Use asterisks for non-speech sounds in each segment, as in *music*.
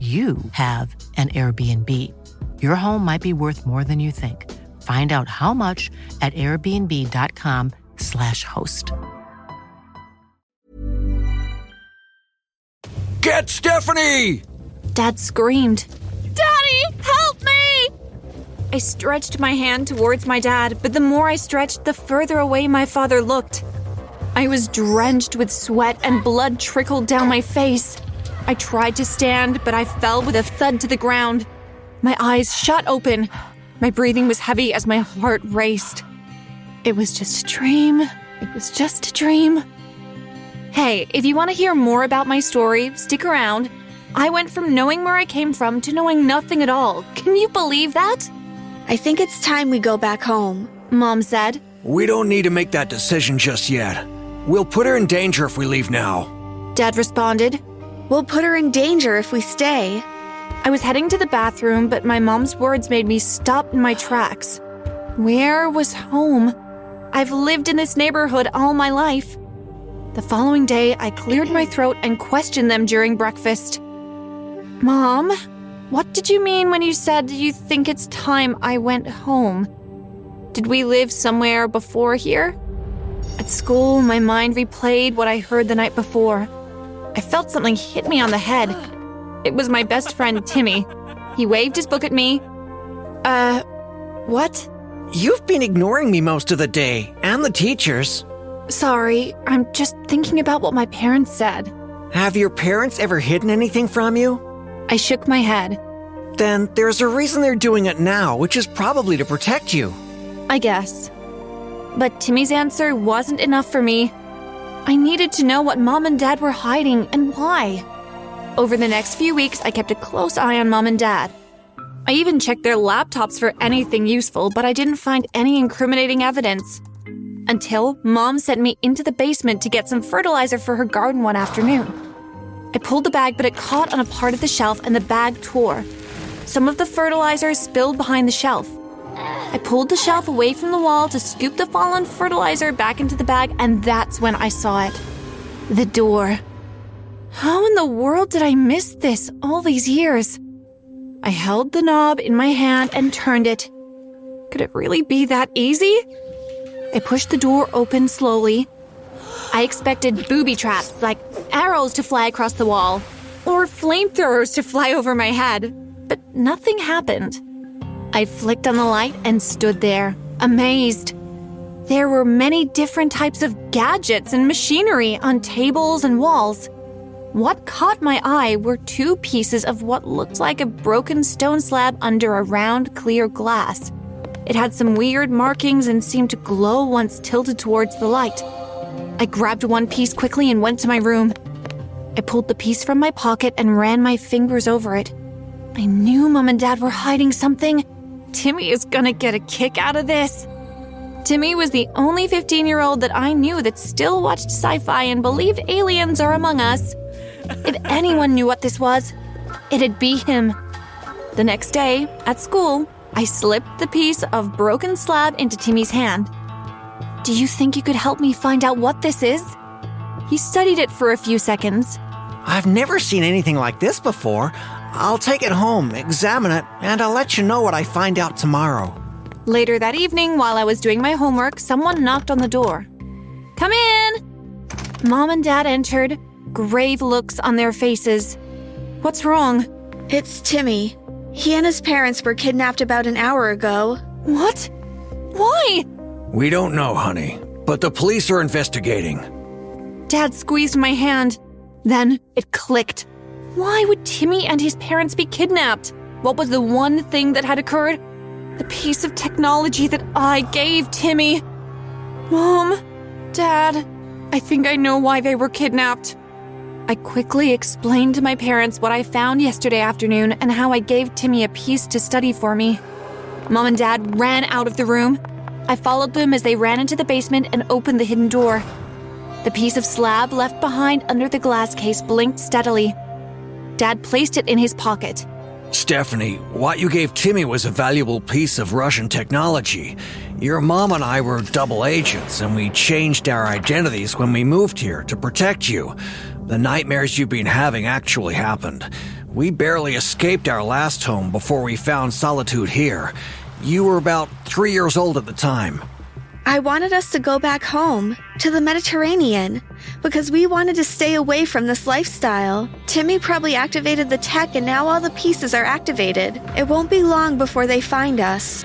you have an Airbnb. Your home might be worth more than you think. Find out how much at airbnb.com/slash host. Get Stephanie! Dad screamed, Daddy, help me! I stretched my hand towards my dad, but the more I stretched, the further away my father looked. I was drenched with sweat and blood trickled down my face. I tried to stand, but I fell with a thud to the ground. My eyes shot open. My breathing was heavy as my heart raced. It was just a dream. It was just a dream. Hey, if you want to hear more about my story, stick around. I went from knowing where I came from to knowing nothing at all. Can you believe that? I think it's time we go back home, Mom said. We don't need to make that decision just yet. We'll put her in danger if we leave now. Dad responded. We'll put her in danger if we stay. I was heading to the bathroom, but my mom's words made me stop in my tracks. Where was home? I've lived in this neighborhood all my life. The following day, I cleared my throat and questioned them during breakfast. Mom, what did you mean when you said you think it's time I went home? Did we live somewhere before here? At school, my mind replayed what I heard the night before. I felt something hit me on the head. It was my best friend, Timmy. He waved his book at me. Uh, what? You've been ignoring me most of the day, and the teachers. Sorry, I'm just thinking about what my parents said. Have your parents ever hidden anything from you? I shook my head. Then there's a reason they're doing it now, which is probably to protect you. I guess. But Timmy's answer wasn't enough for me. I needed to know what mom and dad were hiding and why. Over the next few weeks, I kept a close eye on mom and dad. I even checked their laptops for anything useful, but I didn't find any incriminating evidence. Until mom sent me into the basement to get some fertilizer for her garden one afternoon. I pulled the bag, but it caught on a part of the shelf and the bag tore. Some of the fertilizer spilled behind the shelf. I pulled the shelf away from the wall to scoop the fallen fertilizer back into the bag, and that's when I saw it. The door. How in the world did I miss this all these years? I held the knob in my hand and turned it. Could it really be that easy? I pushed the door open slowly. I expected booby traps like arrows to fly across the wall or flamethrowers to fly over my head, but nothing happened. I flicked on the light and stood there, amazed. There were many different types of gadgets and machinery on tables and walls. What caught my eye were two pieces of what looked like a broken stone slab under a round, clear glass. It had some weird markings and seemed to glow once tilted towards the light. I grabbed one piece quickly and went to my room. I pulled the piece from my pocket and ran my fingers over it. I knew Mom and Dad were hiding something. Timmy is gonna get a kick out of this. Timmy was the only 15 year old that I knew that still watched sci fi and believed aliens are among us. If *laughs* anyone knew what this was, it'd be him. The next day, at school, I slipped the piece of broken slab into Timmy's hand. Do you think you could help me find out what this is? He studied it for a few seconds. I've never seen anything like this before. I'll take it home, examine it, and I'll let you know what I find out tomorrow. Later that evening, while I was doing my homework, someone knocked on the door. Come in! Mom and Dad entered, grave looks on their faces. What's wrong? It's Timmy. He and his parents were kidnapped about an hour ago. What? Why? We don't know, honey, but the police are investigating. Dad squeezed my hand. Then it clicked. Why would Timmy and his parents be kidnapped? What was the one thing that had occurred? The piece of technology that I gave Timmy. Mom, Dad, I think I know why they were kidnapped. I quickly explained to my parents what I found yesterday afternoon and how I gave Timmy a piece to study for me. Mom and Dad ran out of the room. I followed them as they ran into the basement and opened the hidden door. The piece of slab left behind under the glass case blinked steadily. Dad placed it in his pocket. Stephanie, what you gave Timmy was a valuable piece of Russian technology. Your mom and I were double agents, and we changed our identities when we moved here to protect you. The nightmares you've been having actually happened. We barely escaped our last home before we found solitude here. You were about three years old at the time. I wanted us to go back home, to the Mediterranean, because we wanted to stay away from this lifestyle. Timmy probably activated the tech and now all the pieces are activated. It won't be long before they find us.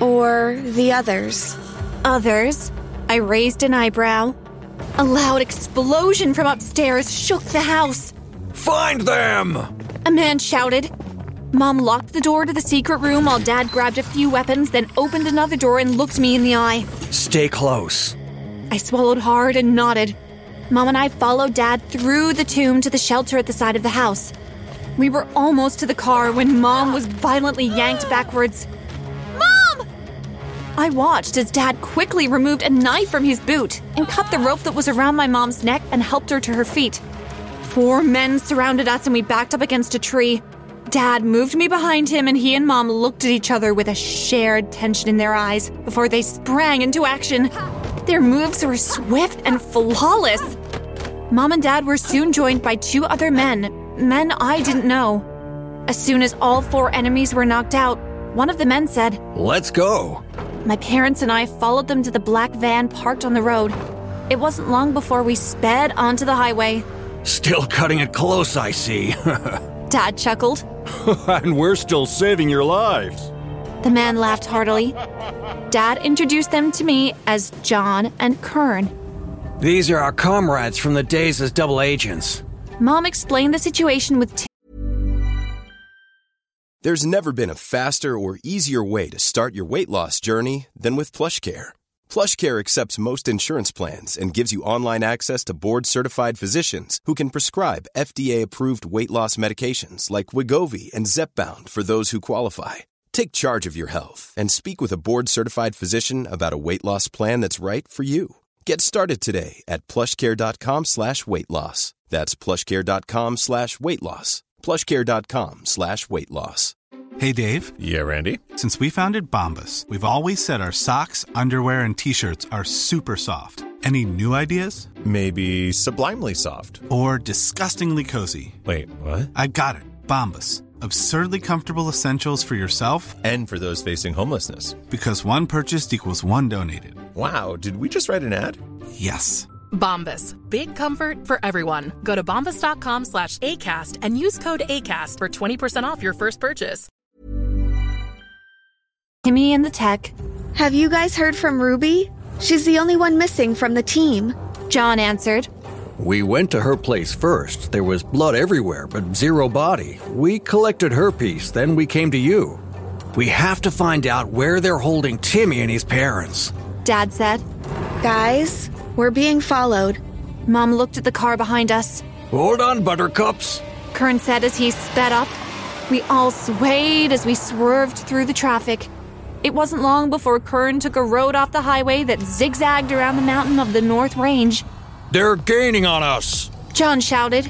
Or the others. Others? I raised an eyebrow. A loud explosion from upstairs shook the house. Find them! A man shouted. Mom locked the door to the secret room while Dad grabbed a few weapons, then opened another door and looked me in the eye. Stay close. I swallowed hard and nodded. Mom and I followed Dad through the tomb to the shelter at the side of the house. We were almost to the car when Mom was violently yanked backwards. Mom! I watched as Dad quickly removed a knife from his boot and cut the rope that was around my mom's neck and helped her to her feet. Four men surrounded us and we backed up against a tree. Dad moved me behind him, and he and Mom looked at each other with a shared tension in their eyes before they sprang into action. Their moves were swift and flawless. Mom and Dad were soon joined by two other men, men I didn't know. As soon as all four enemies were knocked out, one of the men said, Let's go. My parents and I followed them to the black van parked on the road. It wasn't long before we sped onto the highway. Still cutting it close, I see. *laughs* Dad chuckled. *laughs* and we're still saving your lives. The man laughed heartily. Dad introduced them to me as John and Kern. These are our comrades from the days as double agents. Mom explained the situation with Tim. There's never been a faster or easier way to start your weight loss journey than with PlushCare. PlushCare accepts most insurance plans and gives you online access to board-certified physicians who can prescribe FDA-approved weight loss medications like Wegovy and Zepbound for those who qualify. Take charge of your health and speak with a board-certified physician about a weight loss plan that's right for you. Get started today at plushcare.com slash weight loss. That's plushcare.com slash weight loss. plushcare.com slash weight loss. Hey, Dave. Yeah, Randy. Since we founded Bombas, we've always said our socks, underwear, and t-shirts are super soft. Any new ideas? Maybe sublimely soft. Or disgustingly cozy? Wait, what? I got it. Bombas. Absurdly comfortable essentials for yourself and for those facing homelessness. Because one purchased equals one donated. Wow, did we just write an ad? Yes. Bombas. Big comfort for everyone. Go to bombas.com slash ACAST and use code ACAST for 20% off your first purchase. Timmy and the tech. Have you guys heard from Ruby? She's the only one missing from the team. John answered. We went to her place first. There was blood everywhere, but zero body. We collected her piece, then we came to you. We have to find out where they're holding Timmy and his parents. Dad said. Guys, we're being followed. Mom looked at the car behind us. Hold on, buttercups. Kern said as he sped up. We all swayed as we swerved through the traffic. It wasn't long before Kern took a road off the highway that zigzagged around the mountain of the North Range. They're gaining on us. John shouted.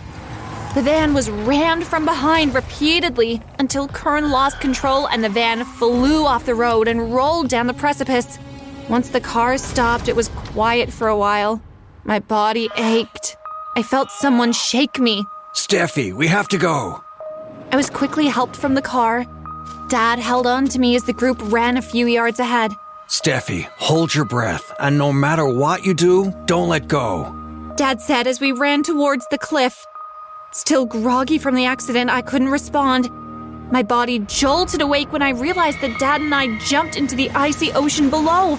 The van was rammed from behind repeatedly until Kern lost control and the van flew off the road and rolled down the precipice. Once the car stopped, it was quiet for a while. My body ached. I felt someone shake me. Steffi, we have to go. I was quickly helped from the car. Dad held on to me as the group ran a few yards ahead. Steffi, hold your breath, and no matter what you do, don't let go. Dad said as we ran towards the cliff. Still groggy from the accident, I couldn't respond. My body jolted awake when I realized that Dad and I jumped into the icy ocean below.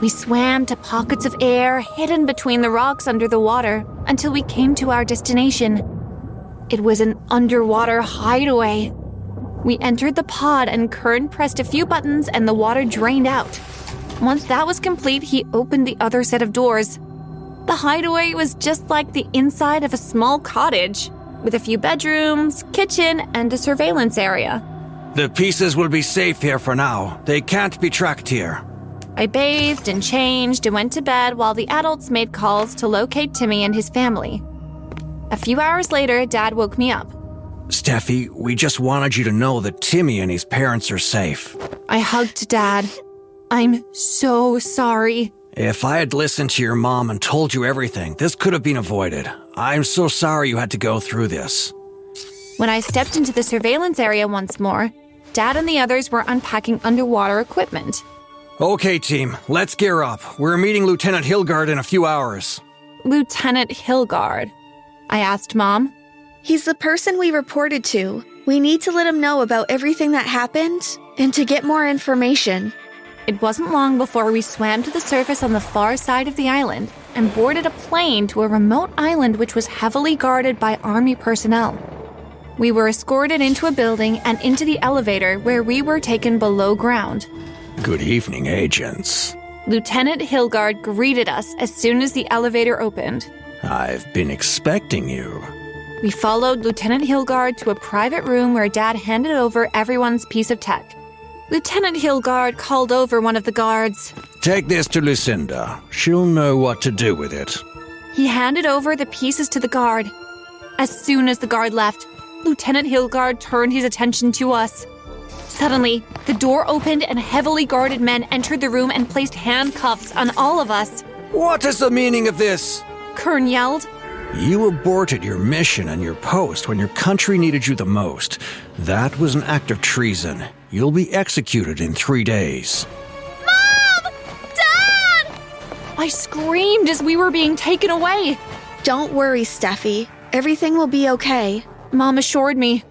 We swam to pockets of air hidden between the rocks under the water until we came to our destination. It was an underwater hideaway. We entered the pod and Kern pressed a few buttons and the water drained out. Once that was complete, he opened the other set of doors. The hideaway was just like the inside of a small cottage, with a few bedrooms, kitchen, and a surveillance area. The pieces will be safe here for now. They can't be tracked here. I bathed and changed and went to bed while the adults made calls to locate Timmy and his family. A few hours later, Dad woke me up. Steffi, we just wanted you to know that Timmy and his parents are safe. I hugged Dad. I'm so sorry. If I had listened to your mom and told you everything, this could have been avoided. I'm so sorry you had to go through this. When I stepped into the surveillance area once more, Dad and the others were unpacking underwater equipment. Okay, team, let's gear up. We're meeting Lieutenant Hilgard in a few hours. Lieutenant Hilgard? I asked Mom. He's the person we reported to. We need to let him know about everything that happened and to get more information. It wasn't long before we swam to the surface on the far side of the island and boarded a plane to a remote island which was heavily guarded by Army personnel. We were escorted into a building and into the elevator where we were taken below ground. Good evening, agents. Lieutenant Hilgard greeted us as soon as the elevator opened. I've been expecting you. We followed Lieutenant Hilgard to a private room where Dad handed over everyone's piece of tech. Lieutenant Hilgard called over one of the guards. Take this to Lucinda. She'll know what to do with it. He handed over the pieces to the guard. As soon as the guard left, Lieutenant Hilgard turned his attention to us. Suddenly, the door opened and heavily guarded men entered the room and placed handcuffs on all of us. What is the meaning of this? Kern yelled. You aborted your mission and your post when your country needed you the most. That was an act of treason. You'll be executed in three days. Mom! Dad! I screamed as we were being taken away. Don't worry, Steffi. Everything will be okay. Mom assured me.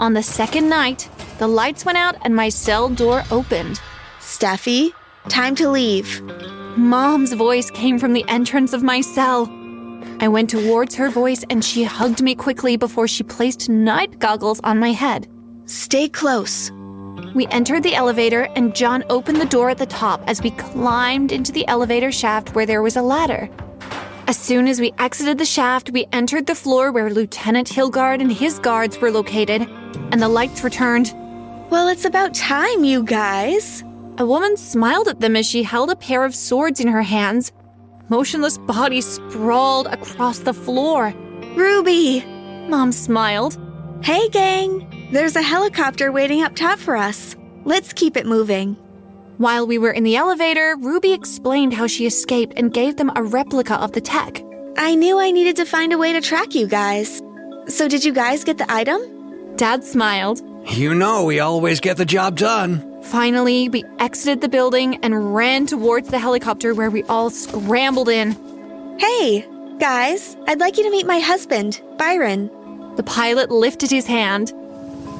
On the second night, the lights went out and my cell door opened. Steffi, time to leave. Mom's voice came from the entrance of my cell. I went towards her voice and she hugged me quickly before she placed night goggles on my head. Stay close. We entered the elevator and John opened the door at the top as we climbed into the elevator shaft where there was a ladder. As soon as we exited the shaft, we entered the floor where Lieutenant Hilgard and his guards were located, and the lights returned. Well, it's about time, you guys. A woman smiled at them as she held a pair of swords in her hands. Motionless bodies sprawled across the floor. Ruby! Mom smiled. Hey, gang! There's a helicopter waiting up top for us. Let's keep it moving. While we were in the elevator, Ruby explained how she escaped and gave them a replica of the tech. I knew I needed to find a way to track you guys. So, did you guys get the item? Dad smiled. You know we always get the job done. Finally, we exited the building and ran towards the helicopter where we all scrambled in. Hey, guys, I'd like you to meet my husband, Byron. The pilot lifted his hand.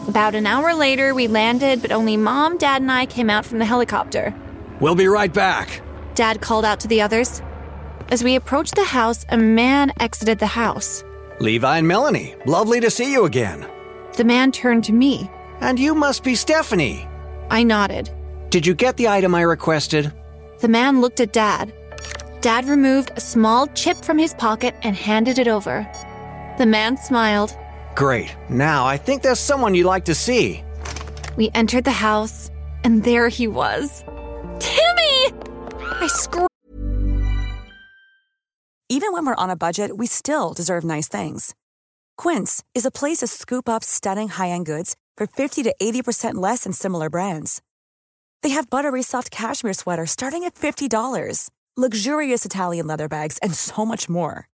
About an hour later, we landed, but only Mom, Dad, and I came out from the helicopter. We'll be right back. Dad called out to the others. As we approached the house, a man exited the house. Levi and Melanie, lovely to see you again. The man turned to me. And you must be Stephanie. I nodded. Did you get the item I requested? The man looked at Dad. Dad removed a small chip from his pocket and handed it over. The man smiled. Great. Now I think there's someone you'd like to see. We entered the house, and there he was. Timmy! I screamed. Even when we're on a budget, we still deserve nice things. Quince is a place to scoop up stunning high end goods for 50 to 80% less than similar brands. They have buttery soft cashmere sweaters starting at $50, luxurious Italian leather bags, and so much more.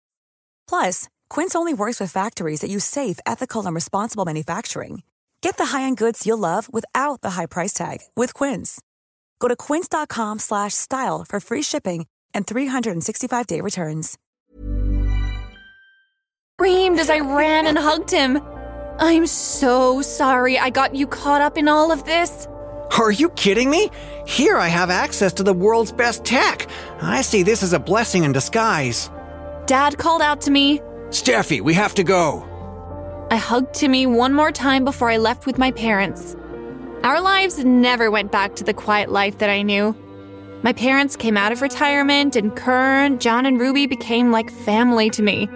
Plus, Quince only works with factories that use safe, ethical, and responsible manufacturing. Get the high-end goods you'll love without the high price tag with Quince. Go to quince.com/style for free shipping and 365-day returns. Screamed as I ran and hugged him. I'm so sorry I got you caught up in all of this. Are you kidding me? Here I have access to the world's best tech. I see this as a blessing in disguise. Dad called out to me. Steffi, we have to go. I hugged Timmy one more time before I left with my parents. Our lives never went back to the quiet life that I knew. My parents came out of retirement, and Kern, John, and Ruby became like family to me.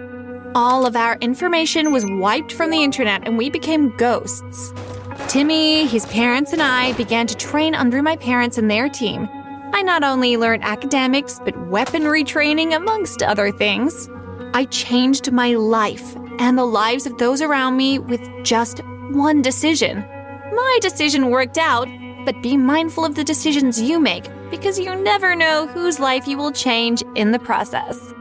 All of our information was wiped from the internet, and we became ghosts. Timmy, his parents, and I began to train under my parents and their team. I not only learned academics, but weaponry training, amongst other things. I changed my life and the lives of those around me with just one decision. My decision worked out, but be mindful of the decisions you make because you never know whose life you will change in the process.